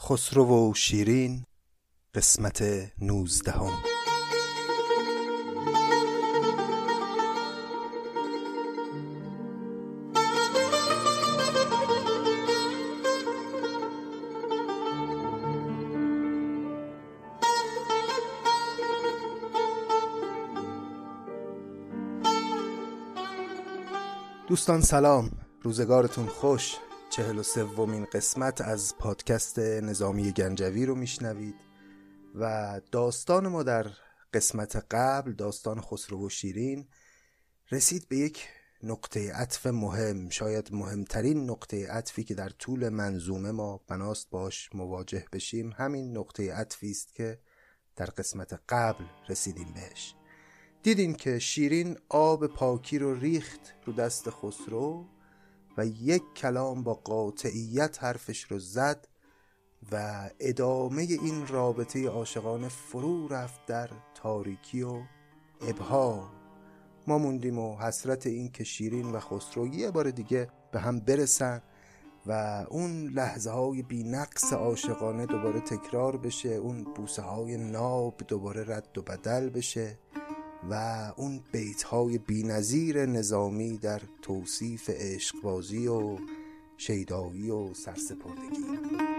خسرو و شیرین قسمت نوزدهم. دوستان سلام روزگارتون خوش. چهل و سومین قسمت از پادکست نظامی گنجوی رو میشنوید و داستان ما در قسمت قبل داستان خسرو و شیرین رسید به یک نقطه عطف مهم شاید مهمترین نقطه عطفی که در طول منظومه ما بناست باش مواجه بشیم. همین نقطه عطفی است که در قسمت قبل رسیدیم بهش. دیدیم که شیرین آب پاکی رو ریخت رو دست خسرو. و یک کلام با قاطعیت حرفش رو زد و ادامه این رابطه عاشقانه فرو رفت در تاریکی و ابها. ما موندیم و حسرت این که شیرین و خسرو یه بار دیگه به هم برسن و اون لحظه های بی نقص عاشقانه دوباره تکرار بشه اون بوسه های ناب دوباره رد و بدل بشه. و اون بیت های بی نظامی در توصیف عشقبازی و شیدایی و سرسپردگی.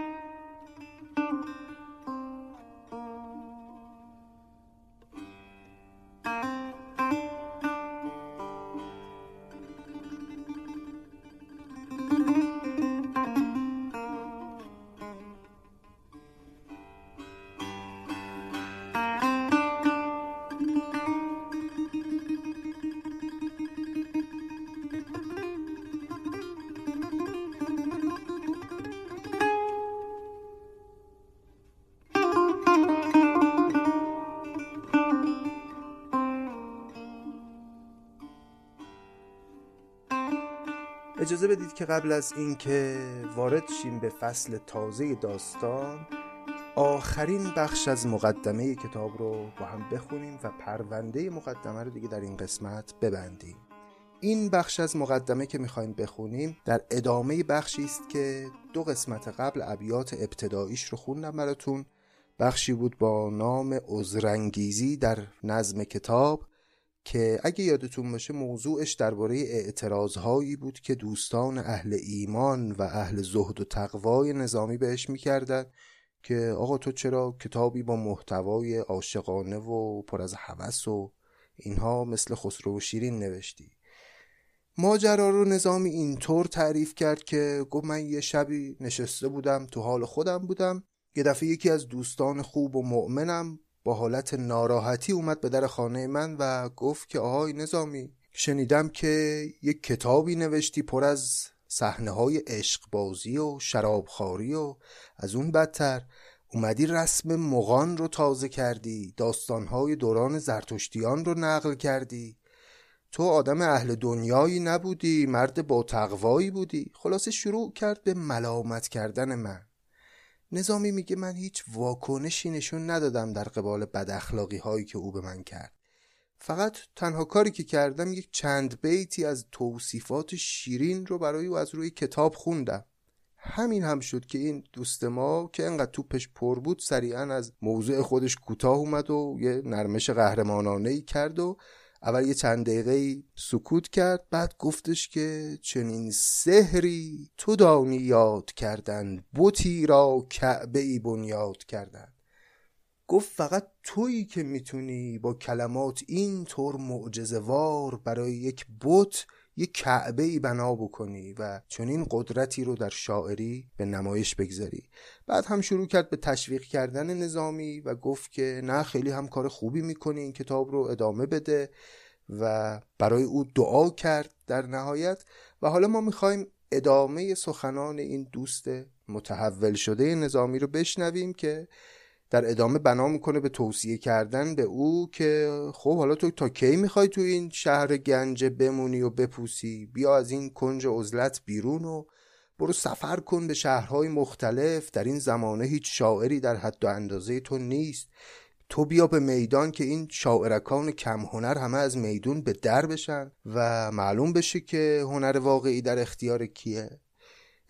اجازه بدید که قبل از اینکه وارد شیم به فصل تازه داستان آخرین بخش از مقدمه کتاب رو با هم بخونیم و پرونده مقدمه رو دیگه در این قسمت ببندیم. این بخش از مقدمه که می‌خوایم بخونیم در ادامه بخشی است که دو قسمت قبل ابیات ابتداییش رو خوندم براتون. بخشی بود با نام عذرانگیزی در نظم کتاب. که اگه یادتون باشه موضوعش درباره اعتراضهایی بود که دوستان اهل ایمان و اهل زهد و تقوای نظامی بهش می‌کردن که آقا تو چرا کتابی با محتوای عاشقانه و پر از هوس و اینها مثل خسرو و شیرین نوشتی؟ ماجرا رو نظامی اینطور تعریف کرد که گفت من یه شبی نشسته بودم تو حال خودم بودم یه دفعه یکی از دوستان خوب و مؤمنم با حالت ناراحتی اومد به در خانه من و گفت که آهای نظامی شنیدم که یک کتابی نوشتی پر از صحنه های عشقبازی و شرابخواری و از اون بدتر. اومدی رسم مغان رو تازه کردی داستانهای دوران زرتشتیان رو نقل کردی. تو آدم اهل دنیایی نبودی مرد با تقوایی بودی. خلاصه شروع کرد به ملامت کردن من. نظامی میگه من هیچ واکنشی نشون ندادم در قبال بد اخلاقی هایی که او به من کرد. فقط تنها کاری که کردم یک چند بیتی از توصیفات شیرین رو برای او از روی کتاب خوندم. همین هم شد که این دوست ما که انقدر توپش پر بود سریعا از موضوع خودش کوتاه اومد و یه نرمش قهرمانانه ای کرد و اول یه چند دقیقه سکوت کرد بعد گفتش که چنین سحری تو دانی یاد کردن بوتی را کعبه ای بنیاد کردن. گفت فقط تویی که می‌تونی با کلمات این طور معجزوار برای یک بت یک کعبه ای بنا بکنی و چنین قدرتی رو در شاعری به نمایش بگذاری. بعد هم شروع کرد به تشویق کردن نظامی و گفت که نه خیلی هم کار خوبی می‌کنی این کتاب رو ادامه بده و برای او دعا کرد در نهایت و حالا ما می‌خوایم ادامه سخنان این دوست متحول شده نظامی رو بشنویم که در ادامه بنا می‌کنه به توصیه کردن به او که خب حالا تو تا کی می‌خوای تو این شهر گنجه بمونی و بپوسی؟ بیا از این کنج عزلت بیرون و برو سفر کن به شهرهای مختلف. در این زمانه هیچ شاعری در حد و اندازه تو نیست. تو بیا به میدان که این شاعرکان کم هنر همه از میدون به در بشن و معلوم بشه که هنر واقعی در اختیار کیه.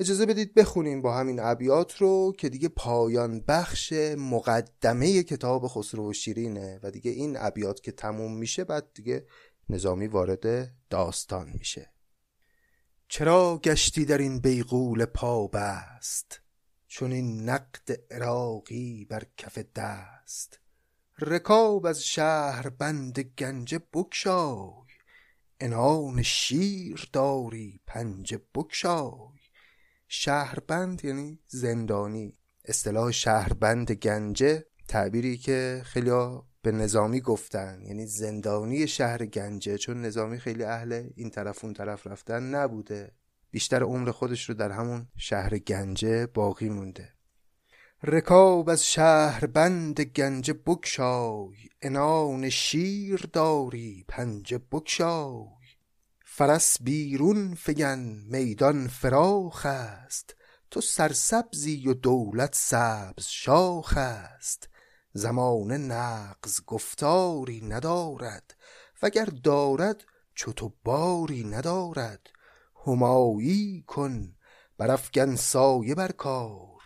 اجازه بدید بخونیم با همین ابیات رو که دیگه پایان بخش مقدمه کتاب خسرو و شیرینه و دیگه این ابیات که تموم میشه بعد دیگه نظامی وارد داستان میشه. چرا گشتی در این بیغول پا بست؟ چون این نقد عراقی بر کف دست. رکاب از شهر بند گنج بکشای انان شیر داری پنج بکشای شهربند یعنی زندانی. اصطلاح شهربند گنجه تعبیری که خیلی به نظامی گفتن. یعنی زندانی شهر گنجه چون نظامی خیلی اهل این طرف اون طرف رفتن نبوده. بیشتر عمر خودش رو در همون شهر گنجه باقی مونده. رکاب از شهر بند گنج بکشای انان شیر داری پنج بکشای فرس بیرون فگن میدان فراخ است. تو سرسبزی و دولت سبز شاخ است. زمان نقض گفتاری ندارد وگر دارد چو تو باری ندارد. همایی کن برافگن سایه بر کار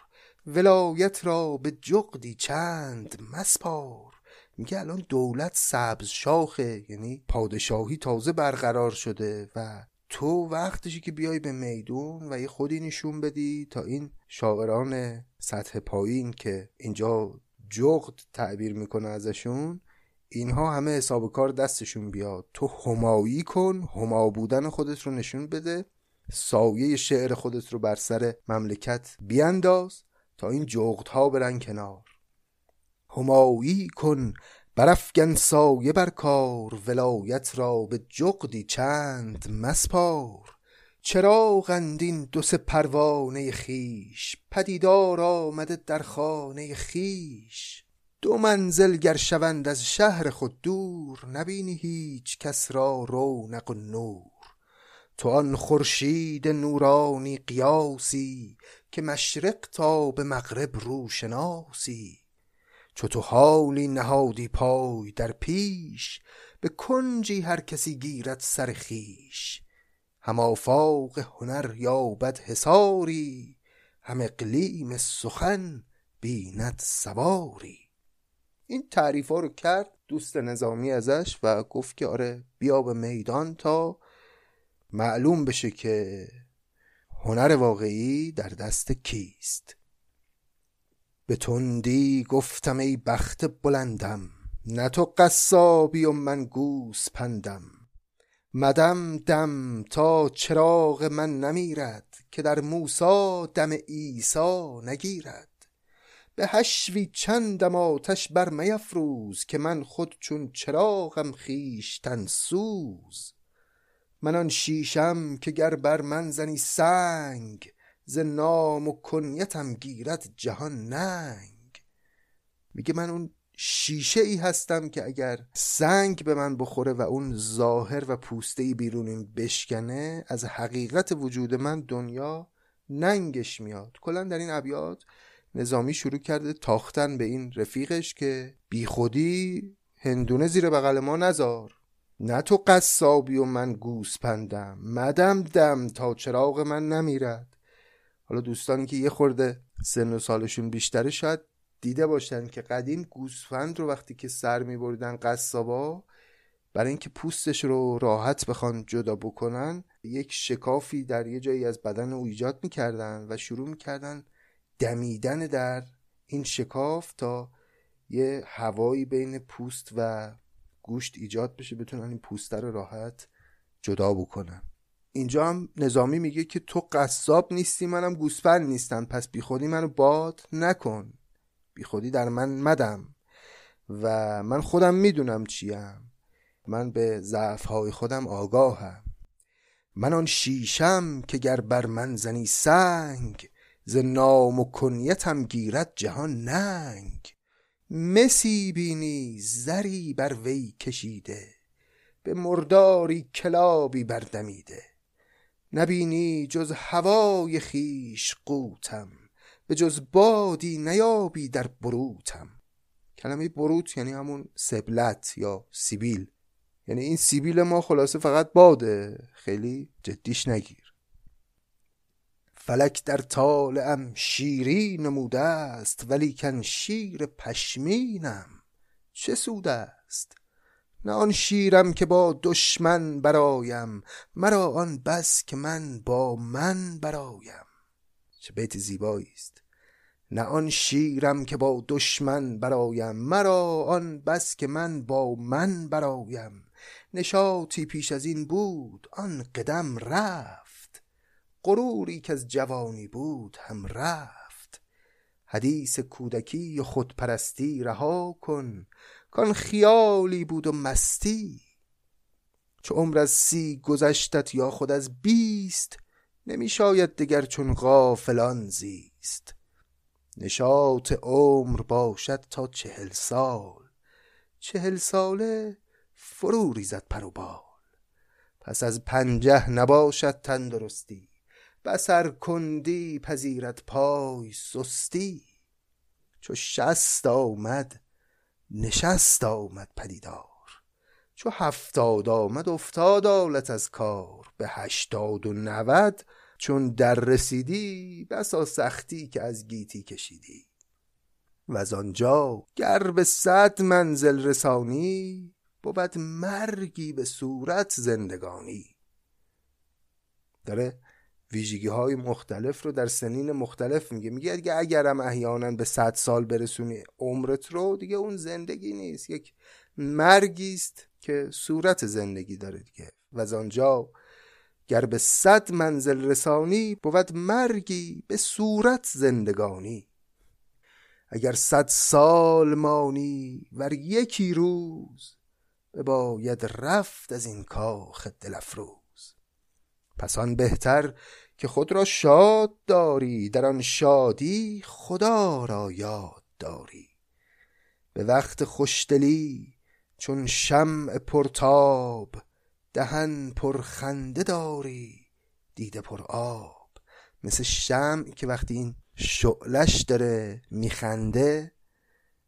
ولایت را به جغدی چند مسپار. میگه الان دولت سبز شاخه یعنی پادشاهی تازه برقرار شده و تو وقتشی که بیای به میدون و یه خودی نشون بدی تا این شاعران سطح پایین که اینجا جغد تعبیر می‌کنه ازشون اینها همه حساب کار دستشون بیاد. تو همایی کن هما بودن خودت رو نشون بده سایه شعر خودت رو بر سر مملکت بیانداز تا این جغدها برن کنار. همایی کن برافگن سایه بر کار ولایت را به جغدی چند مسپار. چرا غندین دو سه پروانه خیش پدیدار آمده در خانه خیش دو منزل گر شوند از شهر خود دور نبینی هیچ کس را رونق و نور. تو آن خورشید نورانی قیاسی که مشرق تا به مغرب روشناسی. چو تو حالی نهادی پای در پیش به کنجی هر کسی گیرد سر خویش. هم آفاق هنر یابد حصاری هم اقلیم سخن بیند سواری. این تعریف ها رو کرد دوست نظامی ازش و گفت که آره بیا به میدان تا معلوم بشه که هنر واقعی در دست کیست. به تندی گفتم ای بخت بلندم نه تو قصابی و من گوس پندم مدم دم تا چراغ من نمیرد که در موسا دم عیسی نگیرد. به هشوی چندم آتش بر میفروز که من خود چون چراغم خویشتن سوز. من آن شیشم که گر بر من زنی سنگ ز نام و کنیتم گیرد جهان ننگ. میگه من اون شیشه ای هستم که اگر سنگ به من بخوره و اون ظاهر و پوسته ای بیرونیم بشکنه از حقیقت وجود من دنیا ننگش میاد. کلا در این ابیات نظامی شروع کرده تاختن به این رفیقش که بیخودی هندونه زیر بغل ما نزار. نه تو قصابی و من گوسپندم مدم دم تا چراغ من نمیرد. حالا دوستانی که یه خورده سن و سالشون بیشتره شاید دیده باشن که قدیم گوسفند رو وقتی که سر می بریدن قصابا برای اینکه پوستش رو راحت بخوان جدا بکنن یک شکافی در یه جایی از بدن او ایجاد می‌کردن و شروع می‌کردن دمیدن در این شکاف تا یه هوایی بین پوست و گوشت ایجاد بشه بتونن این پوسته رو راحت جدا بکنن. اینجا هم نظامی میگه که تو قصاب نیستی منم گوسفند نیستم پس بیخودی منو باد نکن. بیخودی در من مدم و من خودم می‌دونم چیم. من به ضعفهای خودم آگاهم. من آن شیشم که گر بر من زنی سنگ ز نام و کنیتم گیرد جهان ننگ. مسی بینی زری بر وی کشیده به مرداری کلابی بردمیده. نبینی جز هوای خیش قوتم. به جز بادی نیابی در بروتم. کلمه بروت یعنی همون سبلت یا سیبیل. یعنی این سیبیل ما خلاصه فقط باده. خیلی جدیش نگیر. فلک در طالعم شیری نموده است ولیکن شیر پشمینم چه سود است نه آن شیرم که با دشمن برایم مرا آن بس که من با من برایم. چه بیت زیبایی است نه آن شیرم که با دشمن برایم مرا آن بس که من با من برایم نشاطی پیش از این بود آن قدم رفت. غروری که از جوانی بود هم رفت. حدیث کودکی و خودپرستی رها کن کان خیالی بود و مستی. چو عمر از سی گذشتت یا خود از بیست نمی شاید دگر چون غافلان زیست. نشاط عمر باشد تا چهل سال. چهل ساله فرو ریزد پر و بال. پس از پنجه نباشد تندرستی. بسر کندی پذیرت پای سستی. چو شست آمد نشست آمد پدیدار. چو هفتاد آمد افتاد آلت از کار. به هشتاد و نود چون در رسیدی بسا سختی که از گیتی کشیدی. و از آنجا گر به صد منزل رسانی بود مرگی به صورت زندگانی. داره ویژگی های مختلف رو در سنین مختلف میگه. میگه دیگه اگرم احیانا به صد سال برسونی عمرت رو دیگه اون زندگی نیست. یک مرگی است. که صورت زندگی داره دیگه. و از آنجا گر به صد منزل رسانی بود مرگی به صورت زندگانی. اگر صد سال مانی ور یکی روز باید رفت از این کاخ دل افروز پس آن بهتر که خود را شاد داری در آن شادی خدا را یاد داری. به وقت خوشدلی چون شمع پرتاب دهن پرخنده داری دیده پر آب. مثل شمع که وقتی این شعلش داره میخنده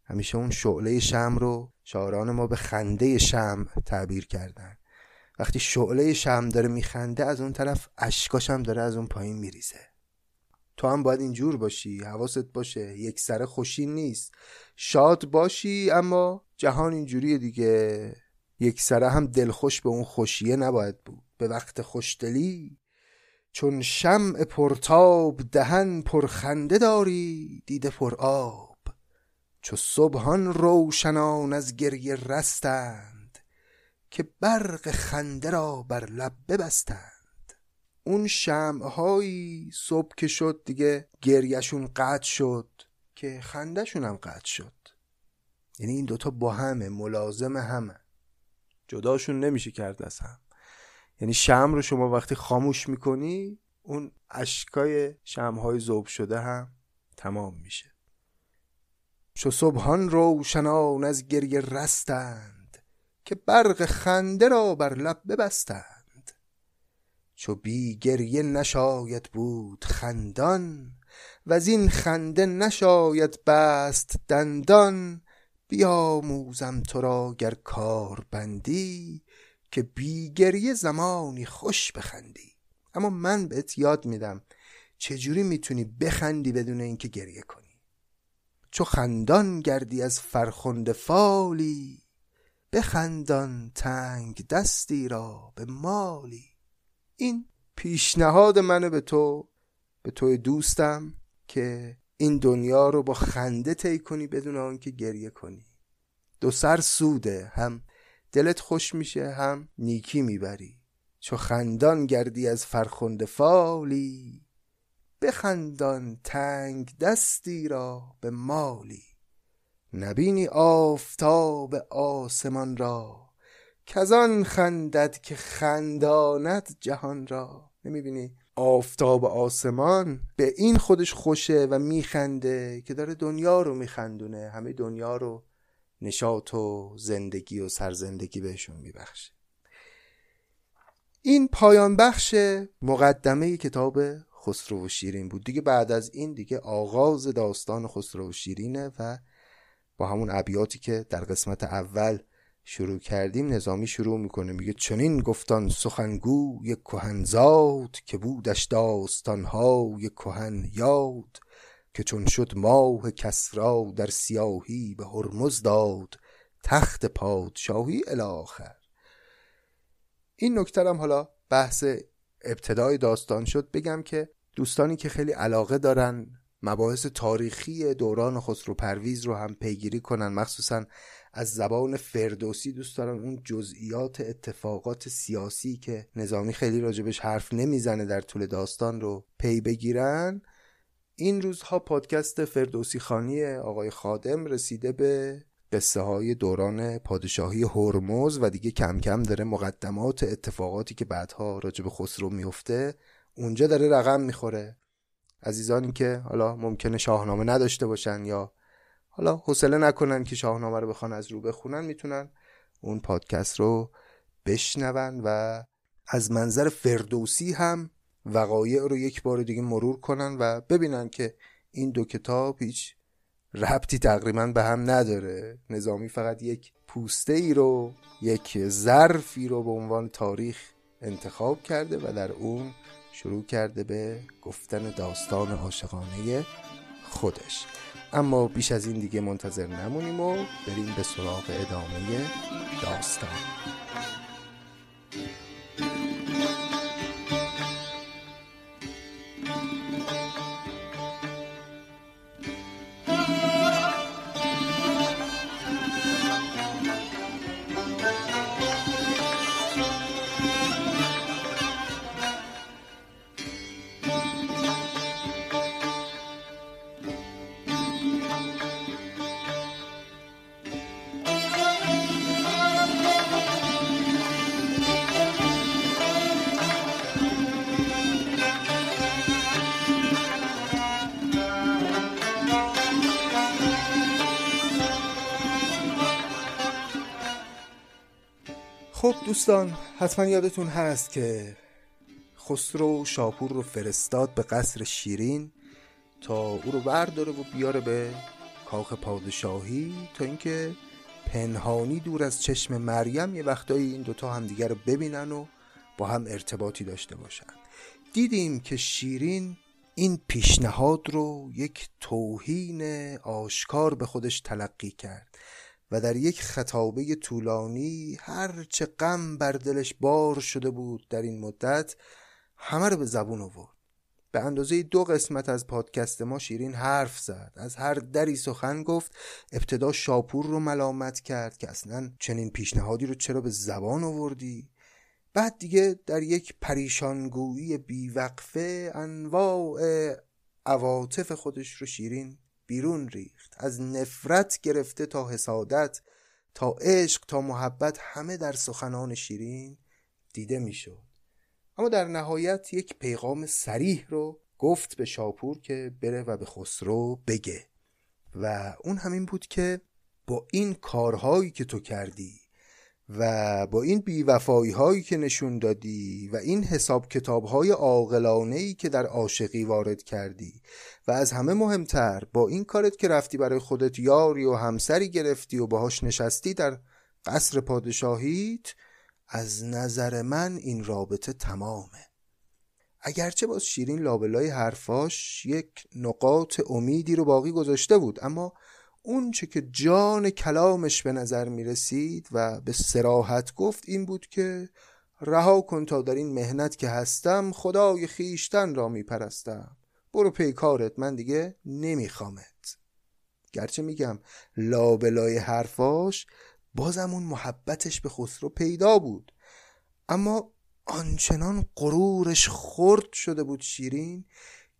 همیشه اون شعله شم رو شاعران ما به خنده شم تعبیر کردن. وقتی شعله شم داره میخنده از اون طرف اشکاش هم داره از اون پایین میریزه. تو هم باید اینجور باشی حواست باشه یک سر خوشی نیست. شاد باشی اما جهان اینجوریه دیگه. یک سره هم دلخوش به اون خوشیه نباید بود. به وقت خوشدلی چون شمع پرتاب دهن پرخنده داری دیده پر آب. چو صبحان روشنان از گریه رستند که برق خنده را بر لب ببستند. اون شمعهایی صبح که شد دیگه گریهشون قطع شد که خندهشون هم قطع شد. یعنی این دوتا با همه ملازم همه. جداشون نمیشه کرد از هم. یعنی شم رو شما وقتی خاموش می‌کنی اون اشکای شمهای زوب شده هم تمام میشه. چو صبحان روشنان از گریه رستند که برق خنده را بر لب ببستند. چو بی گریه نشاید بود خندان و این خنده نشاید بست دندان. بیاموزم تو را گر کار بندی که بیگریه زمانی خوش بخندی. اما من بهت یاد میدم چجوری می‌تونی بخندی بدون اینکه گریه کنی. چو خندان گردی از فرخنده فالی بخندان تنگ دستی را به مالی. این پیشنهاد منو به تو به تو دوستم که این دنیا رو با خنده طی کنی بدون آنکه گریه کنی. دو سر سوده هم دلت خوش میشه هم نیکی می‌بری. چو خندان گردی از فرخنده فالی بخندان تنگ دستی را به مالی. نبینی آفتاب آسمان را کزان خندد که خنداند جهان را. نمی‌بینی؟ آفتاب آسمان به این خودش خوشه و میخنده که داره دنیا رو میخندونه. همه دنیا رو نشاط و زندگی و سرزندگی بهشون میبخشه. این پایان بخش مقدمه کتاب خسرو و شیرین بود. دیگه بعد از این دیگه آغاز داستان خسرو و شیرینه و با همون ابیاتی که در قسمت اول شروع کردیم نظامی شروع می‌کنه. میگه چنین گفتان سخنگو یک کهنزاد که بودش داستانهای کهن یاد که چون شد ماه کسرا در سیاهی به هرمز داد تخت پادشاهی الاخر. این نکترم حالا بحث ابتدای داستان شد. بگم که دوستانی که خیلی علاقه دارن مباحث تاریخی دوران خسرو پرویز رو هم پیگیری کنن. مخصوصا از زبان فردوسی دوست دارن اون جزئیات اتفاقات سیاسی که نظامی خیلی راجبش حرف نمی‌زنه در طول داستان رو پی بگیرن این روزها پادکست فردوسی خانی آقای خادم رسیده به قصه های دوران پادشاهی هرمز و دیگه کم کم داره مقدمات اتفاقاتی که بعدها راجع به خسرو میفته اونجا داره رقم می‌خوره. عزیزانی که حالا ممکنه شاهنامه نداشته باشن یا حالا حوصله نکنن که شاهنامه رو بخوان از رو بخونن می‌تونن اون پادکست رو بشنون و از منظر فردوسی هم وقایع رو یک بار دیگه مرور کنن و ببینن که این دو کتاب هیچ ربطی تقریبا به هم نداره. نظامی فقط یک پوسته ای رو یک ظرفی رو به عنوان تاریخ انتخاب کرده و در اون شروع کرده به گفتن داستان عاشقانه خودش. اما بیش از این دیگه منتظر نمونیم و بریم به سراغ ادامه داستان. دوستان حتما یادتون هست که خسرو شاپور رو فرستاد به قصر شیرین تا او رو برداره و بیاره به کاخ پادشاهی تا اینکه پنهانی دور از چشم مریم یه وقتایی این دوتا همدیگر رو ببینن و با هم ارتباطی داشته باشن. دیدیم که شیرین این پیشنهاد رو یک توهین آشکار به خودش تلقی کرد. و در یک خطابه طولانی هر چه غم بر دلش بار شده بود در این مدت همه رو به زبون آورد. به اندازه دو قسمت از پادکست ما شیرین حرف زد. از هر دری سخن گفت ابتدا شاپور رو ملامت کرد که اصلا چنین پیشنهادی رو چرا به زبان آوردی؟ بعد دیگه در یک پریشانگویی بیوقفه انواع عواطف خودش رو شیرین بیرون ریخت. از نفرت گرفته تا حسادت تا عشق تا محبت همه در سخنان شیرین دیده می‌شد. اما در نهایت یک پیغام سریح رو گفت به شاپور که بره و به خسرو بگه. و اون همین بود که با این کارهایی که تو کردی و با این بیوفایی هایی که نشون دادی و این حساب کتاب های ای که در عاشقی وارد کردی و از همه مهمتر با این کارت که رفتی برای خودت یاری و همسری گرفتی و باهاش نشستی در قصر پادشاهیت از نظر من این رابطه تمامه. اگرچه باز شیرین لابلای حرفاش یک نقاط امیدی رو باقی گذاشته بود اما اون چه که جان کلامش به نظر می رسید و به سراحت گفت این بود که رها کن تا در این مهنت که هستم خدای خیشتن را می پرستم برو پیکارت من دیگه نمیخوامت. گرچه میگم لابلای حرفاش بازم اون محبتش به خسرو پیدا بود. اما آنچنان غرورش خرد شده بود شیرین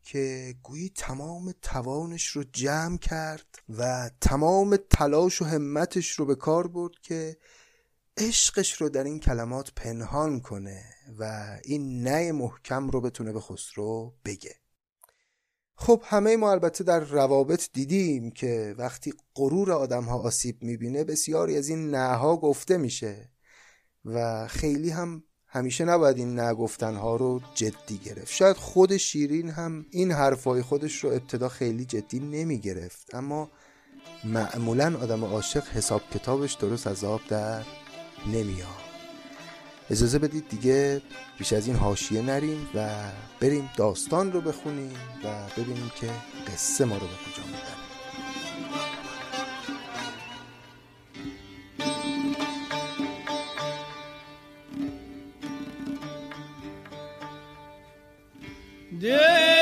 که گویی تمام توانش رو جمع کرد و تمام تلاش و همتش رو به کار برد که عشقش رو در این کلمات پنهان کنه و این نه محکم رو بتونه به خسرو بگه. خب همه ما البته در روابط دیدیم که وقتی غرور آدم ها آسیب می‌بینه بسیاری از این نها گفته میشه و خیلی هم همیشه نباید این نگفتنها رو جدی گرفت. شاید خود شیرین هم این حرفای خودش رو ابتدا خیلی جدی نمی گرفت اما معمولا آدم عاشق حساب کتابش درست از آب در نمیاد. اجازه بدید دیگه بیش از این حاشیه نریم و بریم داستان رو بخونیم و ببینیم که قصه ما رو به کجا می‌بره. Yeah.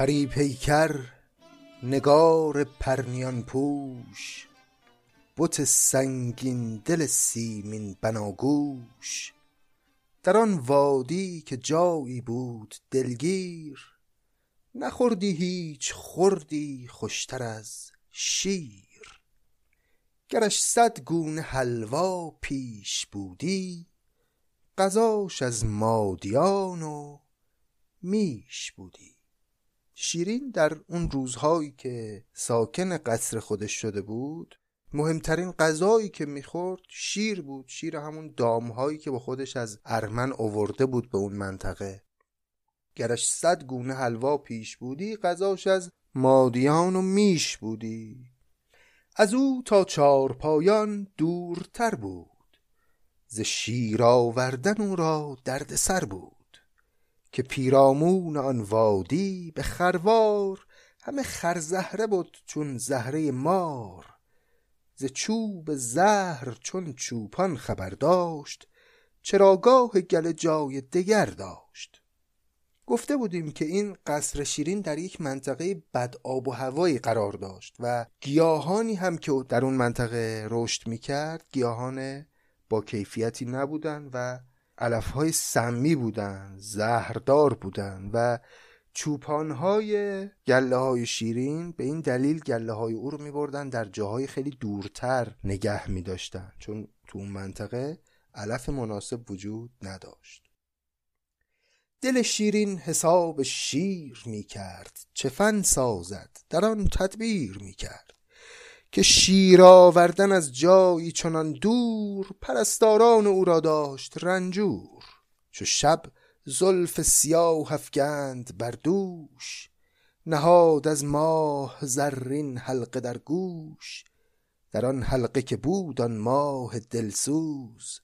پری پیکر نگار پرنیان پوش بت سنگین دل سیمین بناگوش. در آن وادی که جایی بود دلگیر نخوردی هیچ خوردی خوشتر از شیر. گرش صد گونه حلوا پیش بودی غذاش از مادیان و میش بودی. شیرین در اون روزهایی که ساکن قصر خودش شده بود مهمترین غذایی که می‌خورد شیر بود شیر همون دامهایی که با خودش از ارمن اوورده بود به اون منطقه. گرش صد گونه حلوا پیش بودی غذاش از مادیان و میش بودی. از او تا چار پایان دورتر بود. ز شیر آوردن او را درد سر بود. که پیرامون آن وادی به خروار همه خرزهره بود چون زهره مار. ز چوب زهر چون چوپان خبر داشت چراگاه گل جای دگر داشت. گفته بودیم که این قصر شیرین در یک منطقه بد آب و هوایی قرار داشت و گیاهانی هم که در اون منطقه رشد می‌کرد گیاهان با کیفیتی نبودن و های سمی بودن زهردار بودن و چوپانهای گله های شیرین به این دلیل گله های او رو می بردن در جاهای خیلی دورتر نگه می داشتن چون تو اون منطقه علف مناسب وجود نداشت. دل شیرین حساب شیر می کرد چه سازد در آن تدبیر می کرد که شیر آوردن از جایی چنان دور پرستاران او را داشت رنجور. چو شب زلف سیاه افگند بر دوش نهاد از ماه زرین حلقه در گوش. در آن حلقه که بود آن ماه دلسوز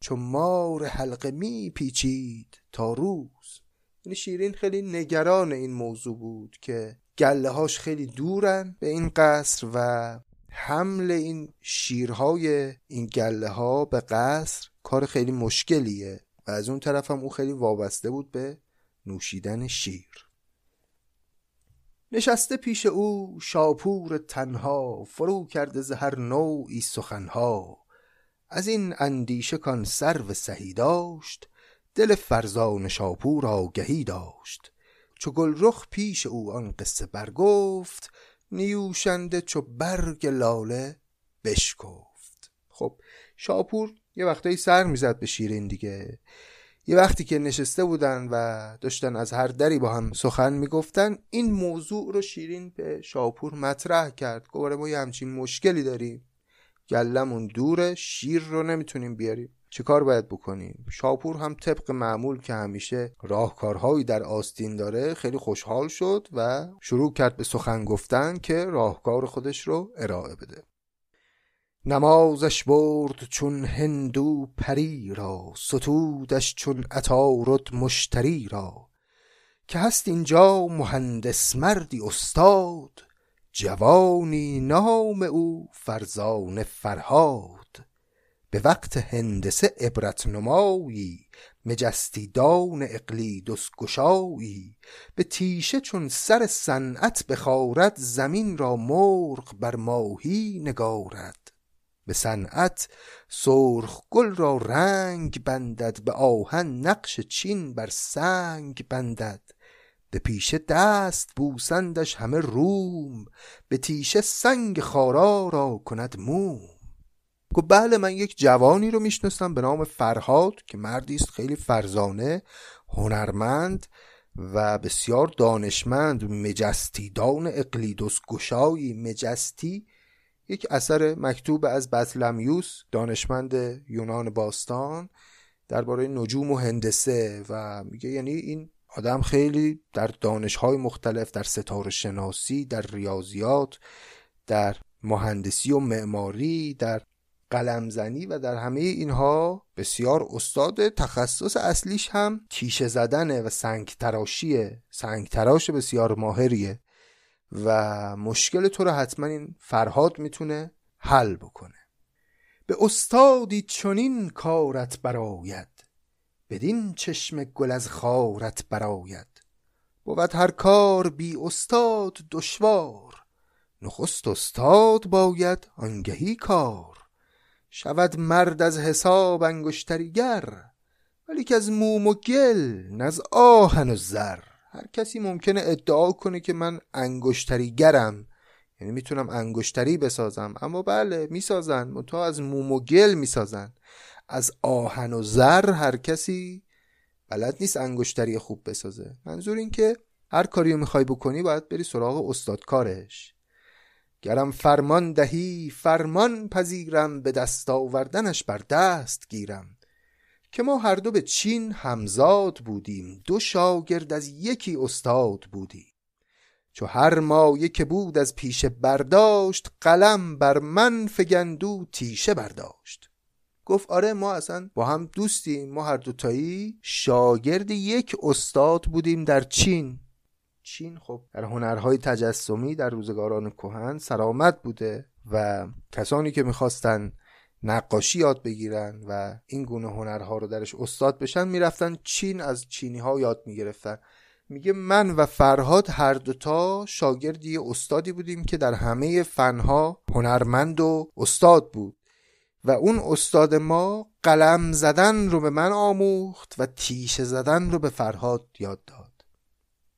چو مار حلقه می پیچید تا روز. یعنی شیرین خیلی نگران این موضوع بود که گله هاش خیلی دورن به این قصر و حمل این شیرهای این گله ها به قصر کار خیلی مشکلیه و از اون طرف هم او خیلی وابسته بود به نوشیدن شیر. نشسته پیش او شاپور تنها فرو کرده ز هر نوعی سخنها. از این اندیشه کان سرو سهی داشت دل فرزان شاپور آگهی داشت. چو گلرخ پیش او آن قصه برگفت نیوشنده چو برگ لاله بشکفت. خب شاپور یه وقتایی سر می‌زد به شیرین دیگه. یه وقتی که نشسته بودن و داشتن از هر دری با هم سخن می‌گفتن این موضوع رو شیرین به شاپور مطرح کرد. گوره ما یه همچین مشکلی داریم. گلمون دوره شیر رو نمی‌تونیم بیاریم. چه کار باید بکنیم شاپور هم طبق معمول که همیشه راهکارهایی در آستین داره خیلی خوشحال شد و شروع کرد به سخن گفتن که راهکار خودش رو ارائه بده. نمازش برد چون هندو پری را ستودش چون عطارد مشتری را. که هست اینجا مهندس مردی استاد جوانی نام او فرزان فرهاد. به وقت هندسه عبرت نمایی مجستیدان اقلیدس گشایی. به تیشه چون سر صنعت بخارد زمین را مرغ بر ماهی نگارد. به صنعت سرخ گل را رنگ بندد به آهن نقش چین بر سنگ بندد. به پیشه دست بوسندش همه روم به تیشه سنگ خارا را کند موم. گفت بله من یک جوانی رو می‌شناسم به نام فرهاد که مردی است خیلی فرزانه هنرمند و بسیار دانشمند مجستیدان اقلیدوس گشایی. مجستی یک اثر مکتوب از بطلمیوس دانشمند یونان باستان درباره نجوم و هندسه و میگه یعنی این آدم خیلی در دانشهای مختلف در ستاره شناسی در ریاضیات در مهندسی و معماری در قلمزنی و در همه اینها بسیار استاد تخصص اصلیش هم تیشه زدنه و سنگ تراشیه سنگ تراش بسیار ماهریه و مشکل تو رو حتما این فرهاد می‌تونه حل بکنه. به استادی چنین کارت براید بدین چشم گل از خارت براید بود هر کار بی استاد دشوار نخست استاد باید آنگهی کار. شود مرد از حساب انگشتریگر ولی که از موم و گل نز آهن و زر. هر کسی ممکنه ادعا کنه که من انگشتریگرم یعنی می‌تونم انگشتری بسازم. اما بله می‌سازن. منتها از موم و گل می‌سازن. از آهن و زر هر کسی بلد نیست انگشتری خوب بسازه. منظور این که هر کاری رو می‌خوای بکنی باید بری سراغ استادکارش گرم فرمان دهی فرمان پذیرم به دست آوردنش بر دست گیرم. که ما هر دو به چین همزاد بودیم دو شاگرد از یکی استاد بودیم. چو هر مایه که بود از پیش برداشت قلم بر من فگندو تیشه برداشت. گفت آره ما اصلا با هم دوستیم ما هر دوتایی شاگرد یک استاد بودیم در چین. چین خب در هنرهای تجسمی در روزگاران کهن سرآمد بوده و کسانی که می‌خواستن نقاشی یاد بگیرن و این گونه هنرها رو درش استاد بشن می‌رفتن چین از چینی ها یاد می‌گرفتن. میگه من و فرهاد هر دوتا شاگرد یه استادی بودیم که در همه فنها هنرمند و استاد بود و اون استاد ما قلم زدن رو به من آموخت و تیشه زدن رو به فرهاد یاد داد.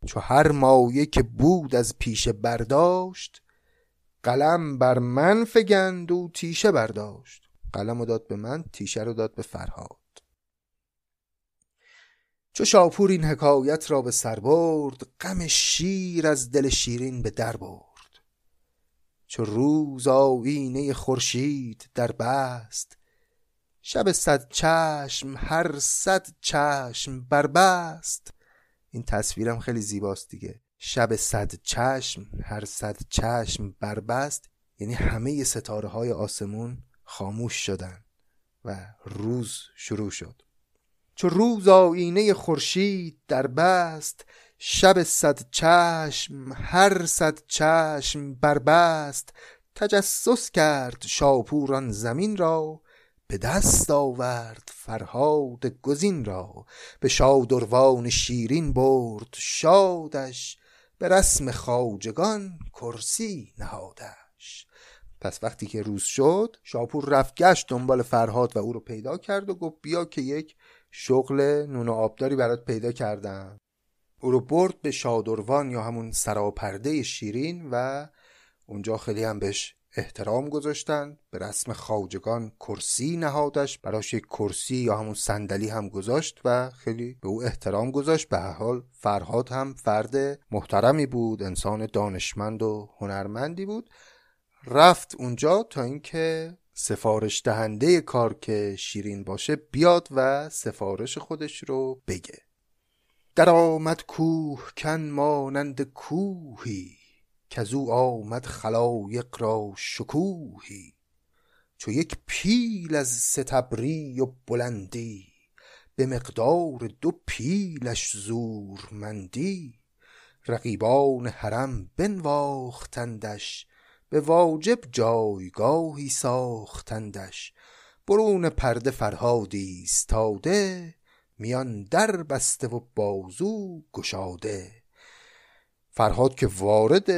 چو هر مایه که بود از پیش برداشت قلم بر من فگند و تیشه برداشت. قلم رو داد به من تیشه رو داد به فرهاد. چو شاپور این حکایت را به سر برد غم شیر از دل شیرین به در برد. چو روز آینه خورشید در بست شب صد چشم هر صد چشم بربست. این تصویرم خیلی زیباست دیگه. شب صد چشم هر صد چشم بربست یعنی همه ستاره های آسمون خاموش شدن و روز شروع شد. چو روز آینه خورشید در بست شب صد چشم هر صد چشم بربست تجسس کرد شاپوران زمین را به دست آورد فرهاد گزین را به شادروان شیرین برد شادش به رسم خواجگان کرسی نهادش. پس وقتی که روز شد شاپور رفت گشت دنبال فرهاد و او رو پیدا کرد و گفت بیا که یک شغل نون و آبداری برات پیدا کردم. او رو برد به شادروان یا همون سراپرده شیرین و اونجا خیلی هم بهش احترام گذاشتن به رسم خاجگان کرسی نهادش براش یک کرسی یا همون صندلی هم گذاشت و خیلی به او احترام گذاشت. به حال فرهاد هم فرد محترمی بود انسان دانشمند و هنرمندی بود. رفت اونجا تا اینکه سفارش دهنده کار که شیرین باشه بیاد و سفارش خودش رو بگه. در آمد کوه کن مانند کوهی. او آمد خلایق را شکوهی چو یک پیل از ستبری و بلندی به مقدار دو پیلش زورمندی. رقیبان حرم بنواختندش به واجب جایگاهی ساختندش. برون پرده فرهادی ایستاده میان در بسته و بازو گشاده. فرهاد که وارد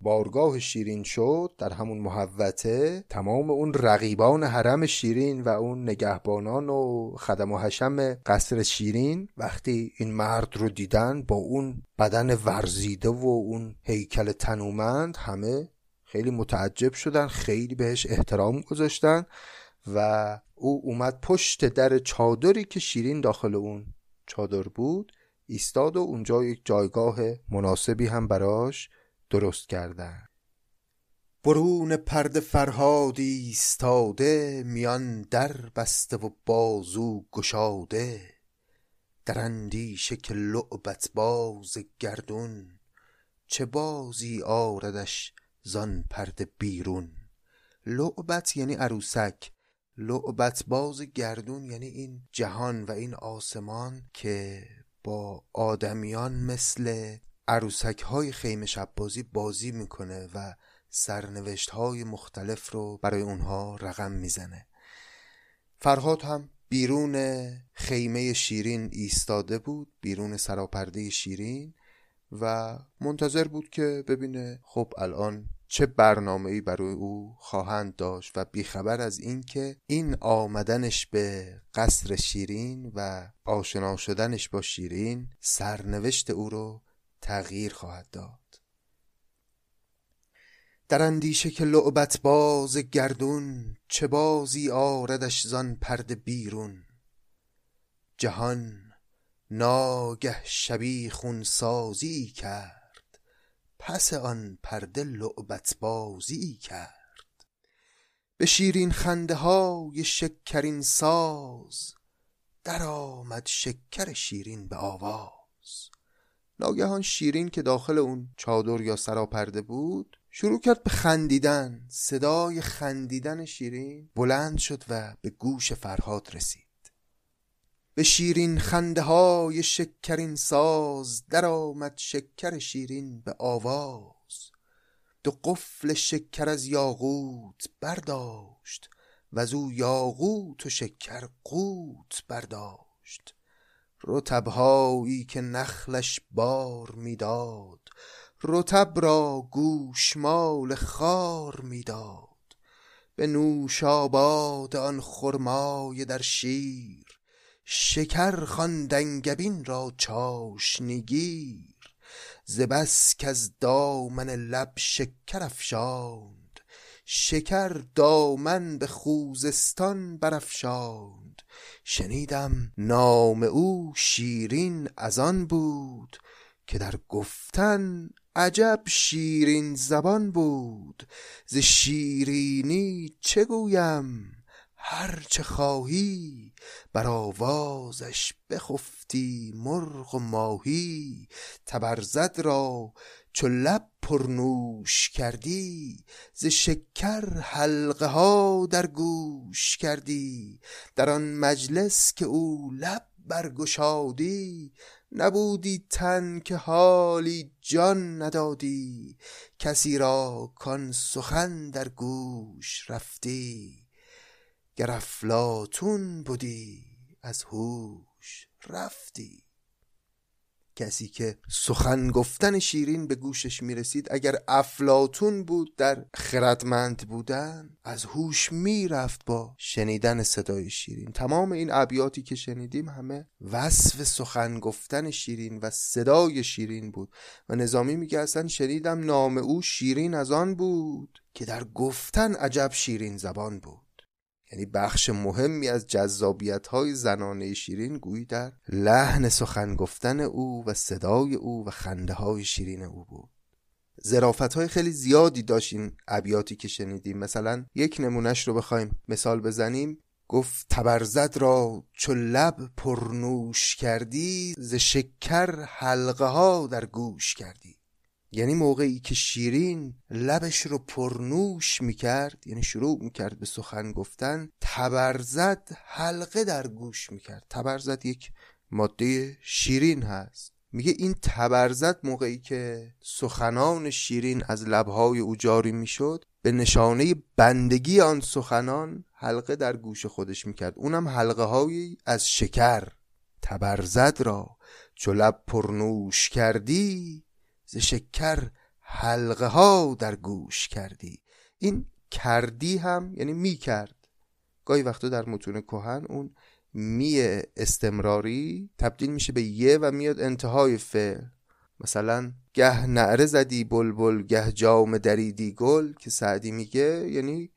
بارگاه شیرین شد در همون محوته تمام اون رقیبان حرم شیرین و اون نگهبانان و خدم و حشم قصر شیرین وقتی این مرد رو دیدن با اون بدن ورزیده و اون هیکل تنومند همه خیلی متعجب شدن خیلی بهش احترام گذاشتن و او اومد پشت در چادری که شیرین داخل اون چادر بود. ایستاد و اونجا یک جایگاه مناسبی هم براش درست کردن برون پرده فرهاد ایستاده میان در بسته و بازو گشاده. در اندیشه که لعبت باز گردون چه بازی آردش زان پرده بیرون. لعبت یعنی عروسک لعبت باز گردون یعنی این جهان و این آسمان که با آدمیان مثل عروسک های خیمه شب بازی بازی می‌کنه و سرنوشت های مختلف رو برای اونها رقم می‌زنه. فرهاد هم بیرون خیمه شیرین ایستاده بود بیرون سراپرده شیرین و منتظر بود که ببینه خب الان چه برنامه ای برای او خواهند داشت و بیخبر از اینکه این آمدنش به قصر شیرین و آشنا شدنش با شیرین سرنوشت او رو تغییر خواهد داد. در اندیشه که لعبت باز گردون چه بازی آردش زان پرده بیرون. جهان ناگه شبی خون سازی کرد. پس آن پرده لعبت بازی کرد. به شیرین خنده های شکرین ساز در آمد شکر شیرین به آواز. ناگهان شیرین که داخل اون چادر یا سراپرده بود شروع کرد به خندیدن. صدای خندیدن شیرین بلند شد و به گوش فرهاد رسید. به شیرین خنده های شکرین ساز در آمد شکر شیرین به آواز. دو قفل شکر از یاقوت برداشت و از او یاقوت و شکر قوت برداشت. رتبهایی که نخلش بار می‌داد رتب را گوشمال خار می‌داد. به نوش آباد آن خرمای در شیر شکر خواند را چاشنگیر ز بس کز دامن لب شکر افشاند. شکر دامن به خوزستان برافشاند. شنیدم نام او شیرین از آن بود که در گفتن عجب شیرین زبان بود. ز شیرینی چه گویم؟ هر چه خواهی بر آوازش بخفتی مرغ و ماهی. تبرزد را چو لب پرنوش کردی ز شکر حلقه ها در گوش کردی. در آن مجلس که او لب برگشادی نبودی تن که حالی جان ندادی. کسی را کان سخن در گوش رفتی. گر افلاطون بودی از هوش رفتی. کسی که سخن گفتن شیرین به گوشش می‌رسید اگر افلاتون بود در خردمند بودن از هوش می‌رفت با شنیدن صدای شیرین. تمام این ابیاتی که شنیدیم همه وصف سخن گفتن شیرین و صدای شیرین بود. و نظامی میگه اصلا شنیدم نام او شیرین از آن بود که در گفتن عجب شیرین زبان بود. یعنی بخش مهمی از جذابیت های زنانه شیرین گویی در لحن سخن گفتن او و صدای او و خنده های شیرین او بود. زرافت های خیلی زیادی داشت این ابیاتی که شنیدیم. مثلا یک نمونهش رو بخوایم مثال بزنیم. گفت تبرزد را چو لب پرنوش کردی ز شکر حلقه ها در گوش کردی. یعنی موقعی که شیرین لبش رو پرنوش می‌کرد یعنی شروع می‌کرد به سخن گفتن تبرزد حلقه در گوش می‌کرد. تبرزد یک ماده شیرین هست. میگه این تبرزد موقعی که سخنان شیرین از لبهای او جاری می‌شد به نشانه بندگی آن سخنان حلقه در گوش خودش می‌کرد. اونم حلقه هایی از شکر. تبرزد را چو لب پرنوش کردی ز شکر حلقه ها در گوش کردی. این کردی هم یعنی می کرد. گاهی وقتا در متون کهن اون می استمراری تبدیل میشه به یه و میاد انتهای فعل. مثلا گه نعره زدی بلبل گه جام دریدی گل که سعدی میگه یعنی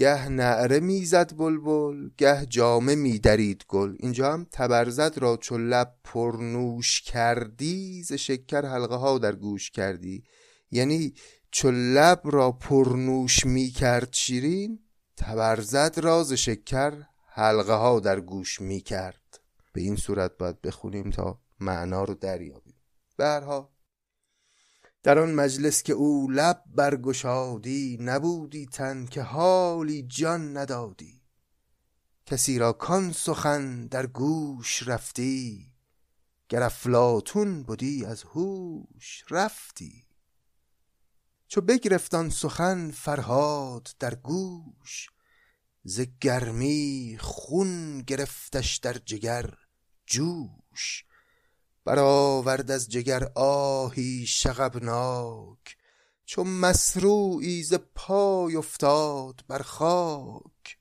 گه نعره می‌زد بلبل گه جامه میدرید گل. اینجا هم تبرزد را چو لب پرنوش کردی ز شکر حلقه ها در گوش کردی. یعنی چو لب را پرنوش می‌کرد شیرین تبرزد را ز شکر حلقه ها در گوش می‌کرد. به این صورت باید بخونیم تا معنا رو دریابیم. برها در آن مجلس که او لب برگشادی نبودی تن که حالی جان ندادی. کسی را کان سخن در گوش رفتی گر افلاطون بودی از هوش رفتی. چو بگرفت سخن فرهاد در گوش ز گرمی خون گرفتش در جگر جوش. برآورد از جگر آهی شغبناک چو مسروعی ز پای افتاد بر خاک.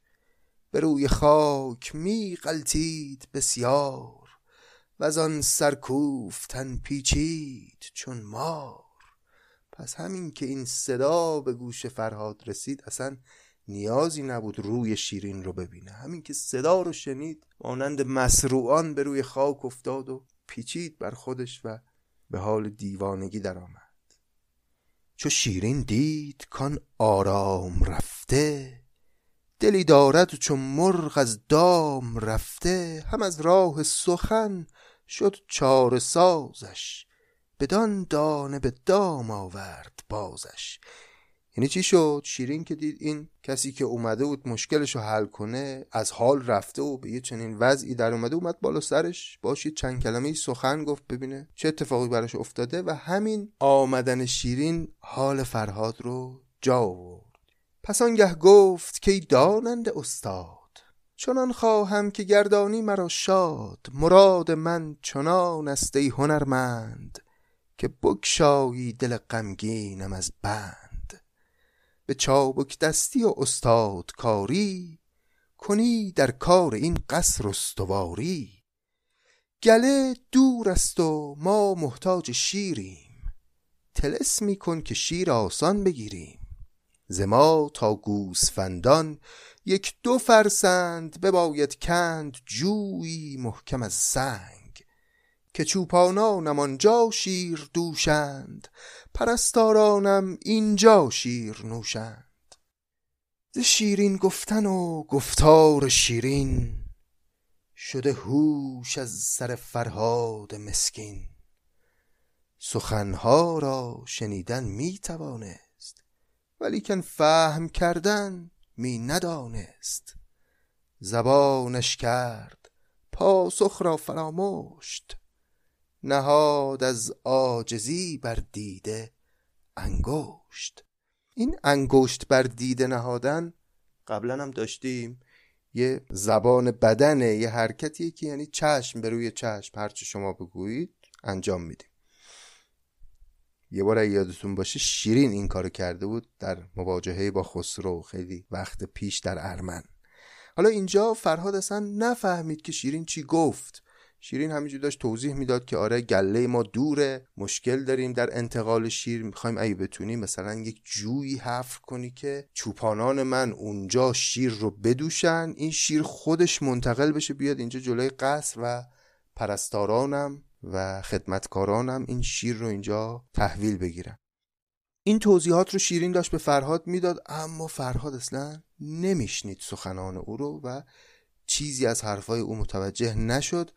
به روی خاک می غلتید بسیار و آن سرکوفتن پیچید چون مار. پس همین که این صدا به گوش فرهاد رسید اصلا نیازی نبود روی شیرین رو ببینه. همین که صدا رو شنید مانند مسروعان به روی خاک افتاد و پیچید بر خودش و به حال دیوانگی درآمد. چو شیرین دید کان آرام رفته دلی دارد چو مرغ از دام رفته هم از راه سخن شد چار سازش بدان دانه به دام آورد بازش. یعنی چی شد؟ شیرین که دید این کسی که اومده بود مشکلش رو حل کنه از حال رفته و به یه چنین وضعی در اومده اومد بالا سرش باشید چند کلمه سخن گفت ببینه چه اتفاقی براش افتاده و همین آمدن شیرین حال فرهاد رو جا آورد. پس آنگه گفت که دانند استاد چنان خواهم که گردانی مرا شاد. مراد من چنان است هنرمند که بکشایی دل غمگینم از بند. به چابک دستی و استادکاری کنی در کار این قصر استواری. گله دور است و ما محتاج شیریم. تلس کن که شیر آسان بگیریم. ز ما تا گوسفندان یک دو فرسند بباید کند جویی محکم از سنگ. که چوپانانم آنجا شیر دوشند پرستارانم اینجا شیر نوشند. ز شیرین گفتن و گفتار شیرین شده هوش از سر فرهاد مسکین. سخنها را شنیدن می توانست ولیکن فهم کردن می ندانست زبانش کرد پاسخ را فراموشت. نهاد از عاجزی بر دیده انگشت. این انگشت بر دیده نهادن قبلا هم داشتیم. یه زبان بدنه یه حرکتیه که یعنی چشم به روی چشم. هرچه شما بگویید انجام میدیم. یه بار یادتون باشه شیرین این کارو کرده بود در مواجهه با خسرو. خیلی وقت پیش در ارمن. حالا اینجا فرهاد اصلا نفهمید که شیرین چی گفت. شیرین همینجور داشت توضیح می‌داد که آره گله ما دوره مشکل داریم در انتقال شیر می‌خوایم اگه بتونی مثلا یک جویی حفر کنی که چوپانان من اونجا شیر رو بدوشن این شیر خودش منتقل بشه بیاد اینجا جلوی قصر و پرستارانم و خدمتکارانم این شیر رو اینجا تحویل بگیرن. این توضیحات رو شیرین داشت به فرهاد می‌داد اما فرهاد اصلا نمیشنید سخنان او رو و چیزی از حرفای او متوجه نشد.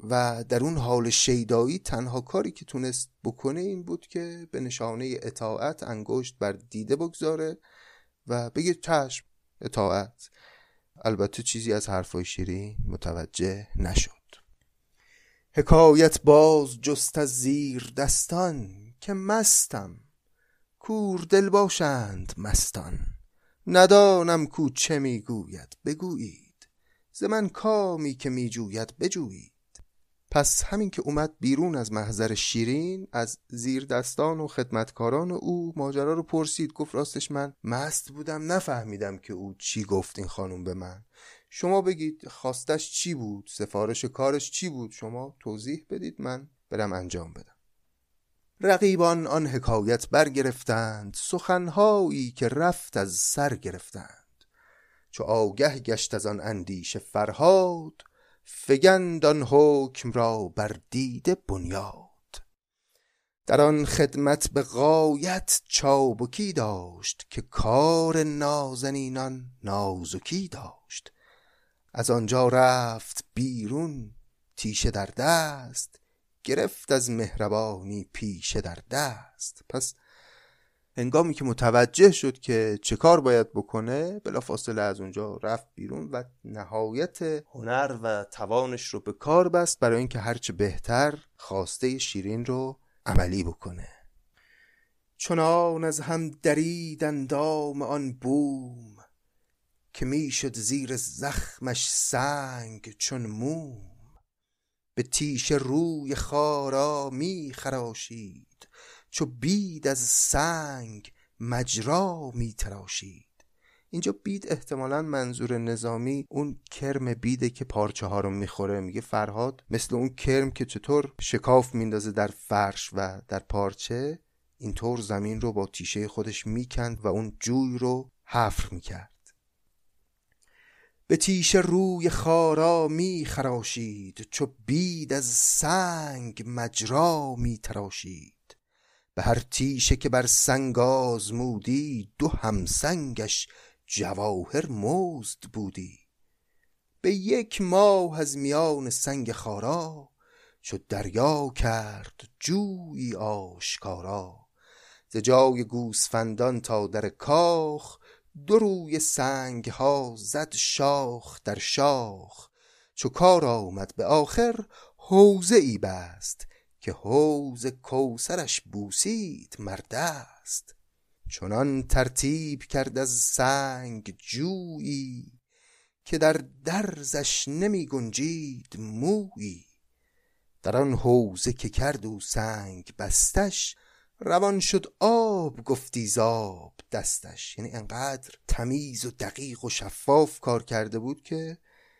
و در اون حال شیدایی تنها کاری که تونست بکنه این بود که به نشانه اطاعت انگشت بر دیده بگذاره و بگه چشم اطاعت. البته چیزی از حرفای شیرین متوجه نشد. حکایت باز جست از زیر دستان که مستم کور دل باشند مستان. ندانم کو چه می‌گوید بگویید. ز من کامی که میجوید بجویید. پس همین که اومد بیرون از محضر شیرین از زیر دستان و خدمتکاران او ماجرا رو پرسید. گفت راستش من مست بودم نفهمیدم که او چی گفت این خانم به من. شما بگید خواستش چی بود؟ سفارش کارش چی بود؟ شما توضیح بدید من برم انجام بدم. رقیبان آن حکایت برگرفتند سخنهایی که رفت از سر گرفتند. چو آگه گشت از آن اندیشه فرهاد فگند آن حکم را بر دیده بنیاد. در آن خدمت به غایت چابکی داشت که کار نازنینان نازکی داشت. از آنجا رفت بیرون تیشه در دست گرفت از مهربانی پیشه در دست. پس هنگامی که متوجه شد که چه کار باید بکنه بلافاصله از اونجا رفت بیرون و نهایت هنر و توانش رو به کار بست برای اینکه هرچه بهتر خواسته شیرین رو عملی بکنه. چنان از هم درید اندام آن بوم که می‌شد زیر زخمش سنگ چون موم. به تیش روی خارا می خراشید. چو بید از سنگ مجرا می تراشید. اینجا بید احتمالا منظور نظامی اون کرم بیده که پارچه ها رو می‌خوره. میگه فرهاد مثل اون کرم که چطور شکاف میندازه در فرش و در پارچه اینطور زمین رو با تیشه خودش می‌کند و اون جوی رو حفر می‌کرد. به تیشه روی خارا می خراشید چو بید از سنگ مجرا می تراشید به هر تیشه که بر سنگ آزمودی دو همسنگش جواهر مزد بودی. به یک ماه از میان سنگ خارا چو دریا کرد جویی آشکارا. ز جای گوسفندان تا در کاخ دو روی سنگ ها زد شاخ در شاخ. چو کار آمد به آخر حوزه ای بست که حوز کوسرش بوسید مرد است چنان ترتیب کرد از سنگ جویی که در درزش نمی گنجید مویی. در آن حوزه که کرد او سنگ بستش روان شد آب گفتی زاب دستش. یعنی انقدر تمیز و دقیق و شفاف کار کرده بود که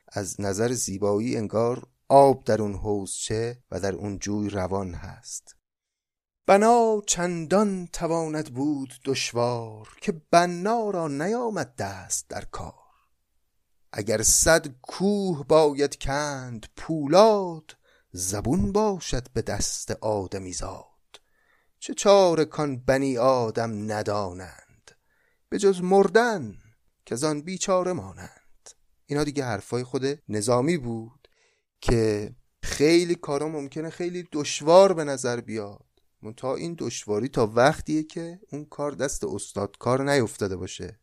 از نظر زیبایی انگار آب در اون حوزچه و در اون جوی روان هست. بنا چندان تواند بود دشوار که بنا را نیامد دست در کار. اگر صد کوه باید کند پولاد زبون باشد به دست آدمی زاد. چه چاره کان بنی آدم ندانند به جز مردن که آن بیچاره مانند. اینا دیگه حرفای خود نظامی بود. که خیلی کارا ممکنه خیلی دشوار به نظر بیاد. تا این دشواری تا وقتیه که اون کار دست استاد کار نیفتاده باشه.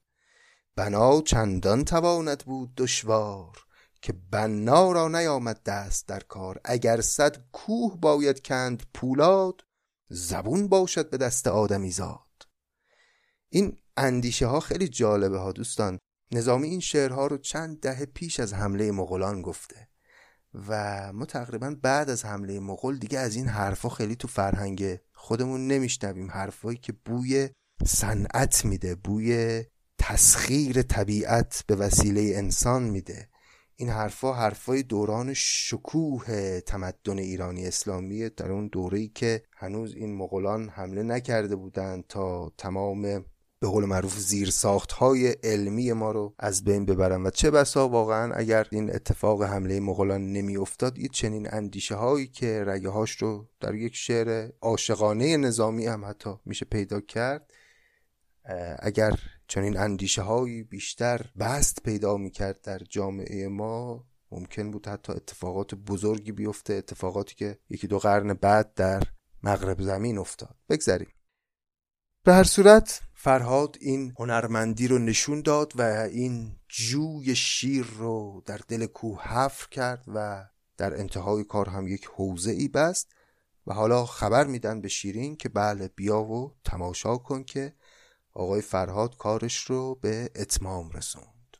بنا چندان تواند بود دشوار که بنا را نیامد دست در کار. اگر صد کوه باید کند پولاد زبون باشد به دست آدمی زاد این اندیشه ها خیلی جالبه ها دوستان. نظامی این شعرها رو چند دهه پیش از حمله مغولان گفته. و ما تقریبا بعد از حمله مغول دیگه از این حرفا خیلی تو فرهنگ خودمون نمیشنویم. حرفایی که بوی صنعت میده بوی تسخیر طبیعت به وسیله انسان میده. این حرفا حرفای دوران شکوه تمدن ایرانی اسلامی در اون دوره‌ای که هنوز این مغولان حمله نکرده بودند تا تمام به قول معروف زیر ساخت های علمی ما رو از بین ببرن. و چه بسا واقعا اگر این اتفاق حمله مغولان نمی افتاد این چنین اندیشه هایی که رگه هاش رو در یک شعر عاشقانه نظامی هم حتی میشه پیدا کرد اگر چنین اندیشه هایی بیشتر بست پیدا می‌کرد در جامعه ما ممکن بود حتی اتفاقات بزرگی بیفته اتفاقاتی که یکی دو قرن بعد در مغرب زمین افتاد. بگذاریم. به هر صورت فرهاد این هنرمندی رو نشون داد و این جوی شیر رو در دل کوه حفر کرد و در انتهای کار هم یک حوزه ای بست و حالا خبر میدن به شیرین که بله بیا و تماشا کن که آقای فرهاد کارش رو به اتمام رسوند.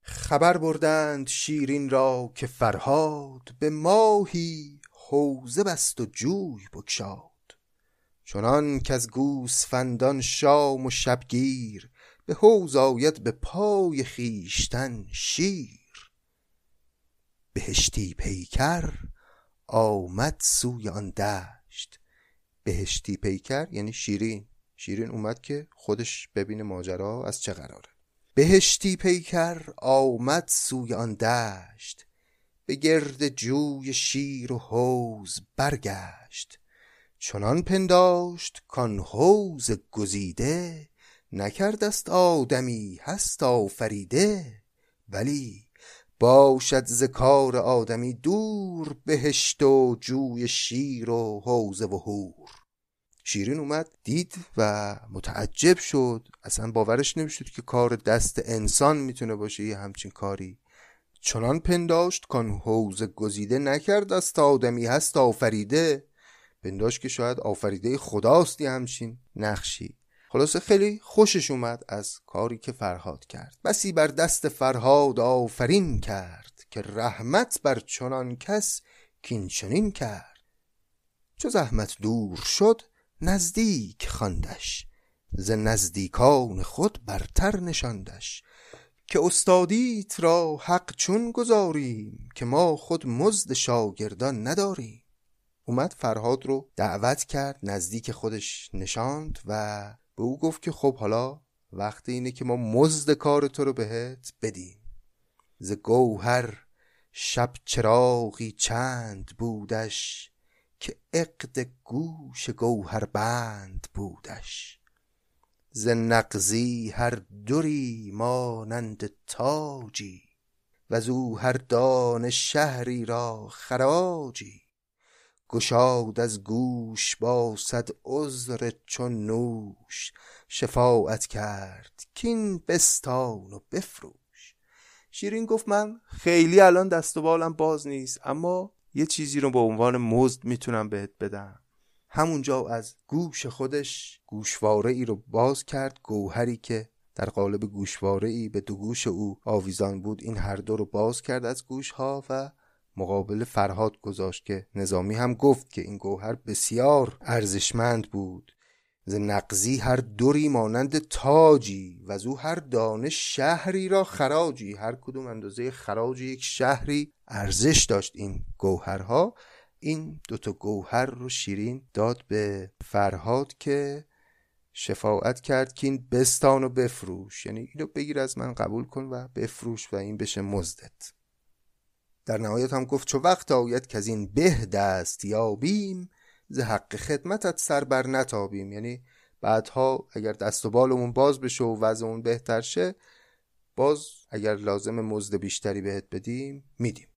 خبر بردند شیرین را که فرهاد به ماهی حوزه بست و جوی بکشاد چنان که از گوسفندان شام و شبگیر به حوز آید به پای خیشتن شیر. بهشتی پیکر آمد سوی آن دشت. بهشتی پیکر یعنی شیرین. شیرین اومد که خودش ببینه ماجرا از چه قراره. بهشتی پیکر آمد سوی آن دشت. به گرد جوی شیر و حوز برگشت. چنان پنداشت کان حوز گزیده نکردست آدمی هست آفریده ولی باشد ز کار آدمی دور بهشت و جوی شیر و حوزه و هور شیرین اومد دید و متعجب شد اصلا باورش نمی‌شد که کار دست انسان می‌تونه باشه یه همچین کاری. چنان پنداشت کان حوز گزیده نکرد است آدمی هست آفریده پنداشت که شاید آفریده خداستی همچین نقشی. خلاصه خیلی خوشش اومد از کاری که فرهاد کرد. بسی بر دست فرهاد آفرین کرد که رحمت بر چنان کس کین کرد. چو زحمت دور شد نزدیک خواندش. ز نزدیکان خود برتر نشاندش. که استادیت را حق چون گذاریم که ما خود مزد شاگردان نداریم. اومد فرهاد رو دعوت کرد نزدیک خودش نشاند و به او گفت که خب حالا وقت اینه که ما مزد کار تو رو بهت بدیم. ز گوهر شب چراغی چند بودش که عقد گوش گوهر بند بودش. ز نقزی هر دوری مانند تاجی و او هر دان شهری را خراجی. گشاد از گوش با صد عذر چون نوش. شفاعت کرد کین بستان و بفروش. شیرین گفت من خیلی الان دست و بالم باز نیست اما یه چیزی رو به عنوان مزد می‌تونم بهت بدم. همونجا از گوش خودش گوشواره ای رو باز کرد گوهری که در قالب گوشواره ای به دو گوش او آویزان بود این هر دو رو باز کرد از گوش ها و مقابل فرهاد گذاشت که نظامی هم گفت که این گوهر بسیار ارزشمند بود. ز نقزی هر دوری مانند تاجی و او هر دانه شهری را خراجی. هر کدوم اندازه خراج یک شهری ارزش داشت این گوهرها. این دوتا گوهر رو شیرین داد به فرهاد که شفاعت کرد که این بستان و بفروش. یعنی اینو بگیر از من قبول کن و بفروش و این بشه مزدت. در نهایت هم گفت چو وقت آید که از این به دست یابیم ز حق خدمتت سر بر نتابیم. یعنی بعدها اگر دست و بالمون باز بشه و وضعمون بهتر شه باز اگر لازم مزد بیشتری بهت بدیم میدیم.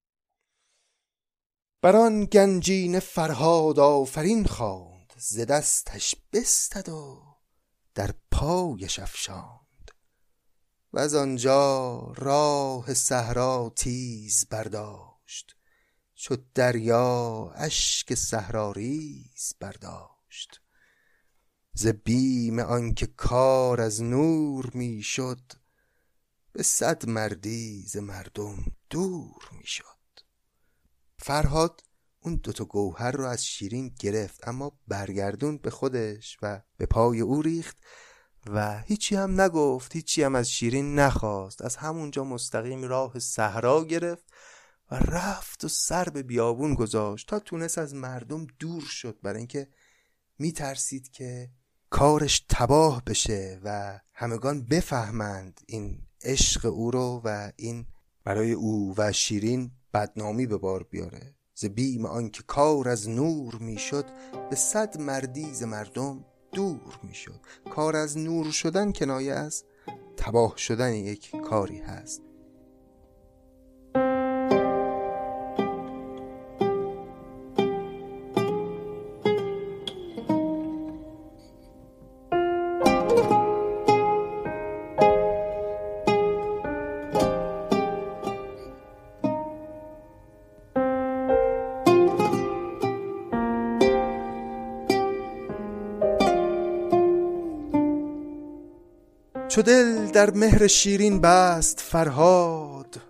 بران گنجین فرهاد آفرین خواند ز دستش بستد و در پایش افشاند. و از آنجا راه صحرا تیز برداشت. چو دریا اشک صحراریز برداشت. ز بیم آنکه کار از نور می‌شد به صد مردی ز مردم دور می‌شد. فرهاد اون دوتا گوهر رو از شیرین گرفت اما برگردون به خودش و به پای او ریخت و هیچی هم نگفت هیچی هم از شیرین نخواست از همونجا مستقیم راه صحرا گرفت و رفت و سر به بیابون گذاشت تا تونست از مردم دور شد برای اینکه میترسید که کارش تباه بشه و همگان بفهمند این عشق او رو و این برای او و شیرین بدنامی به بار بیاره. ز بیم آنکه کار از نور می‌شد به صد مردی ز مردم دور می‌شد. کار از نور شدن کنایه از تباه شدن یک کاری هست. چو دل در مهر شیرین بست فرهاد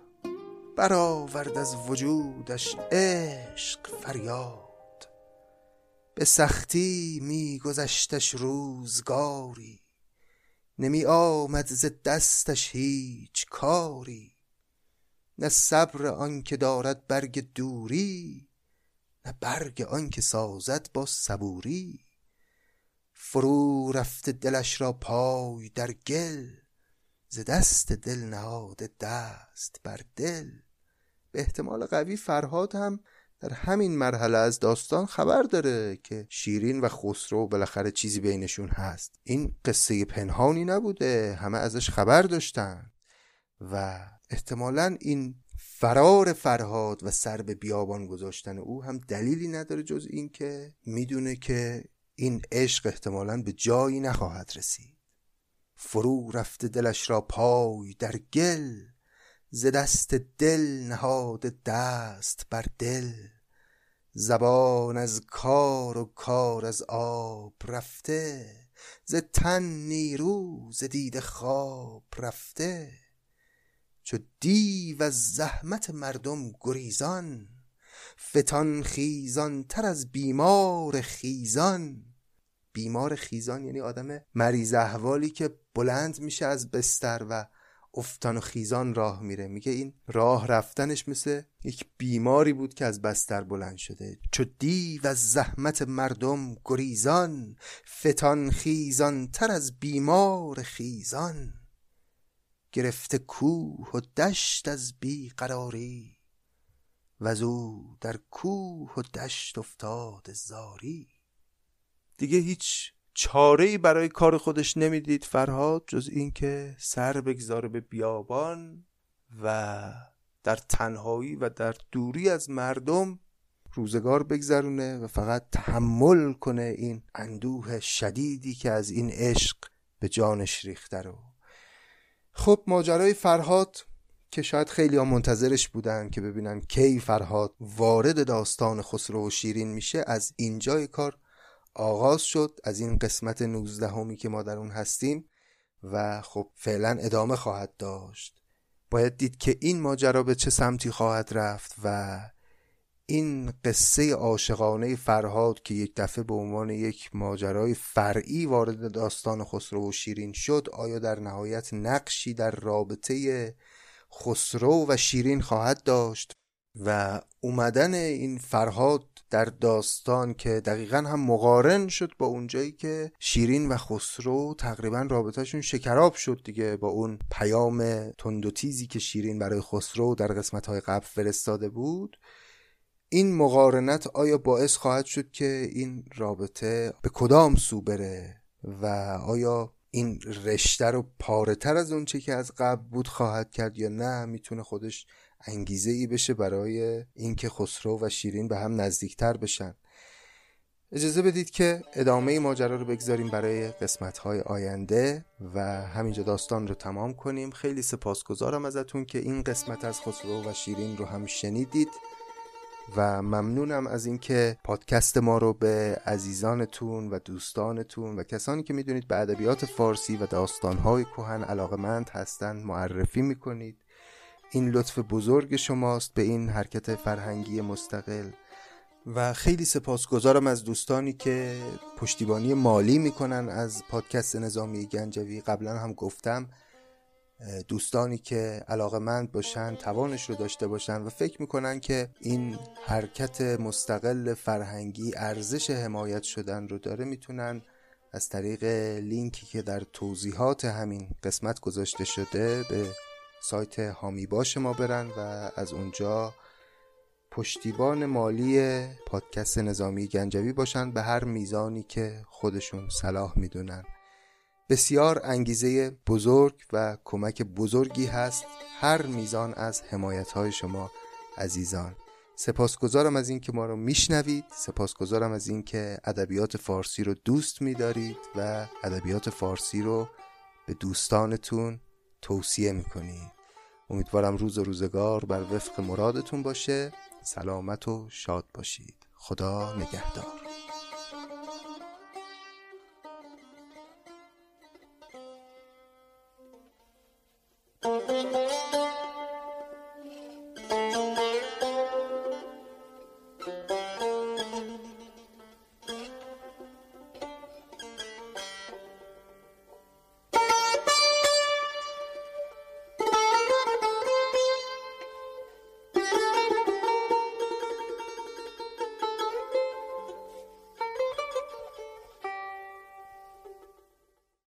برآورد از وجودش عشق فریاد. به سختی می گذشتش روزگاری نمی آمد ز دستش هیچ کاری. نه صبر آنکه دارد برگ دوری نه برگ آنکه سازد با صبوری. فرو رفته دلش را پای در گل ز دست دل نهاده دست بر دل. به احتمال قوی فرهاد هم در همین مرحله از داستان خبر داره که شیرین و خسرو بالاخره چیزی بینشون هست. این قصه پنهانی نبوده همه ازش خبر داشتن و احتمالا این فرار فرهاد و سر به بیابان گذاشتن او هم دلیلی نداره جز این که می‌دونه که این عشق احتمالا به جایی نخواهد رسید. فرو رفته دلش را پای در گل ز دست دل نهاد دست بر دل. زبان از کار و کار از آب رفته ز تن نیرو ز دید خواب رفته. چو دیو از زحمت مردم گریزان فتان خیزان تر از بیمار خیزان. بیمار خیزان یعنی آدم مریض احوالی که بلند میشه از بستر و افتان و خیزان راه میره. میگه این راه رفتنش مثل یک بیماری بود که از بستر بلند شده. چو از زحمت مردم گریزان فتان خیزان تر از بیمار خیزان. گرفته کوه و دشت از بیقراری. و او در کوه و دشت افتاد زاری. دیگه هیچ چاره ای برای کار خودش نمی‌دید فرهاد جز اینکه سر بگذاره به بیابان و در تنهایی و در دوری از مردم روزگار بگذرونه و فقط تحمل کنه این اندوه شدیدی که از این عشق به جانش ریخته رو. خب ماجرای فرهاد که شاید خیلی ها منتظرش بودن که ببینن کی فرهاد وارد داستان خسرو و شیرین میشه. از اینجای کار آغاز شد. از این قسمت نوزدهمی که ما در اون هستیم و خب فعلا ادامه خواهد داشت. باید دید که این ماجرا به چه سمتی خواهد رفت و این قصه عاشقانه فرهاد که یک دفعه به عنوان یک ماجرای فرعی وارد داستان خسرو و شیرین شد آیا در نهایت نقشی در رابطه خسرو و شیرین خواهد داشت و اومدن این فرهاد در داستان که دقیقا هم مقارن شد با اونجایی که شیرین و خسرو تقریبا رابطهشون شکراب شد دیگه با اون پیام تند و تیزی که شیرین برای خسرو در قسمت های قبل فرستاده بود. این مقارنت آیا باعث خواهد شد که این رابطه به کدام سو بره و آیا این رشته رو پاره تر از اونچه که از قبل بود خواهد کرد یا نه می‌تونه خودش انگیزه ای بشه برای اینکه خسرو و شیرین به هم نزدیکتر بشن. اجازه بدید که ادامه ماجرا رو بگذاریم برای قسمت های آینده و همینجا داستان رو تمام کنیم. خیلی سپاسگزارم ازتون که این قسمت از خسرو و شیرین رو هم شنیدید. و ممنونم از اینکه پادکست ما رو به عزیزانتون و دوستانتون و کسانی که می‌دونید به ادبیات فارسی و داستانهای کهن علاقمند هستند معرفی می‌کنید. این لطف بزرگ شماست به این حرکت فرهنگی مستقل. و خیلی سپاسگزارم از دوستانی که پشتیبانی مالی می‌کنن از پادکست نظامی گنجوی. قبلا هم گفتم دوستانی که علاقه مند باشن توانش رو داشته باشن و فکر می‌کنن که این حرکت مستقل فرهنگی ارزش حمایت شدن رو داره می‌تونن از طریق لینکی که در توضیحات همین قسمت گذاشته شده به سایت هامی باش ما برن و از اونجا پشتیبان مالی پادکست نظامی گنجوی باشن به هر میزانی که خودشون صلاح می‌دونن. بسیار انگیزه بزرگ و کمک بزرگی هست هر میزان از حمایت های شما عزیزان. سپاسگزارم از اینکه ما رو میشنوید. سپاسگزارم از اینکه ادبیات فارسی رو دوست میدارید و ادبیات فارسی رو به دوستانتون توصیه می‌کنید امیدوارم روز و روزگار بر وفق مرادتون باشه سلامت و شاد باشید. خدا نگهدار.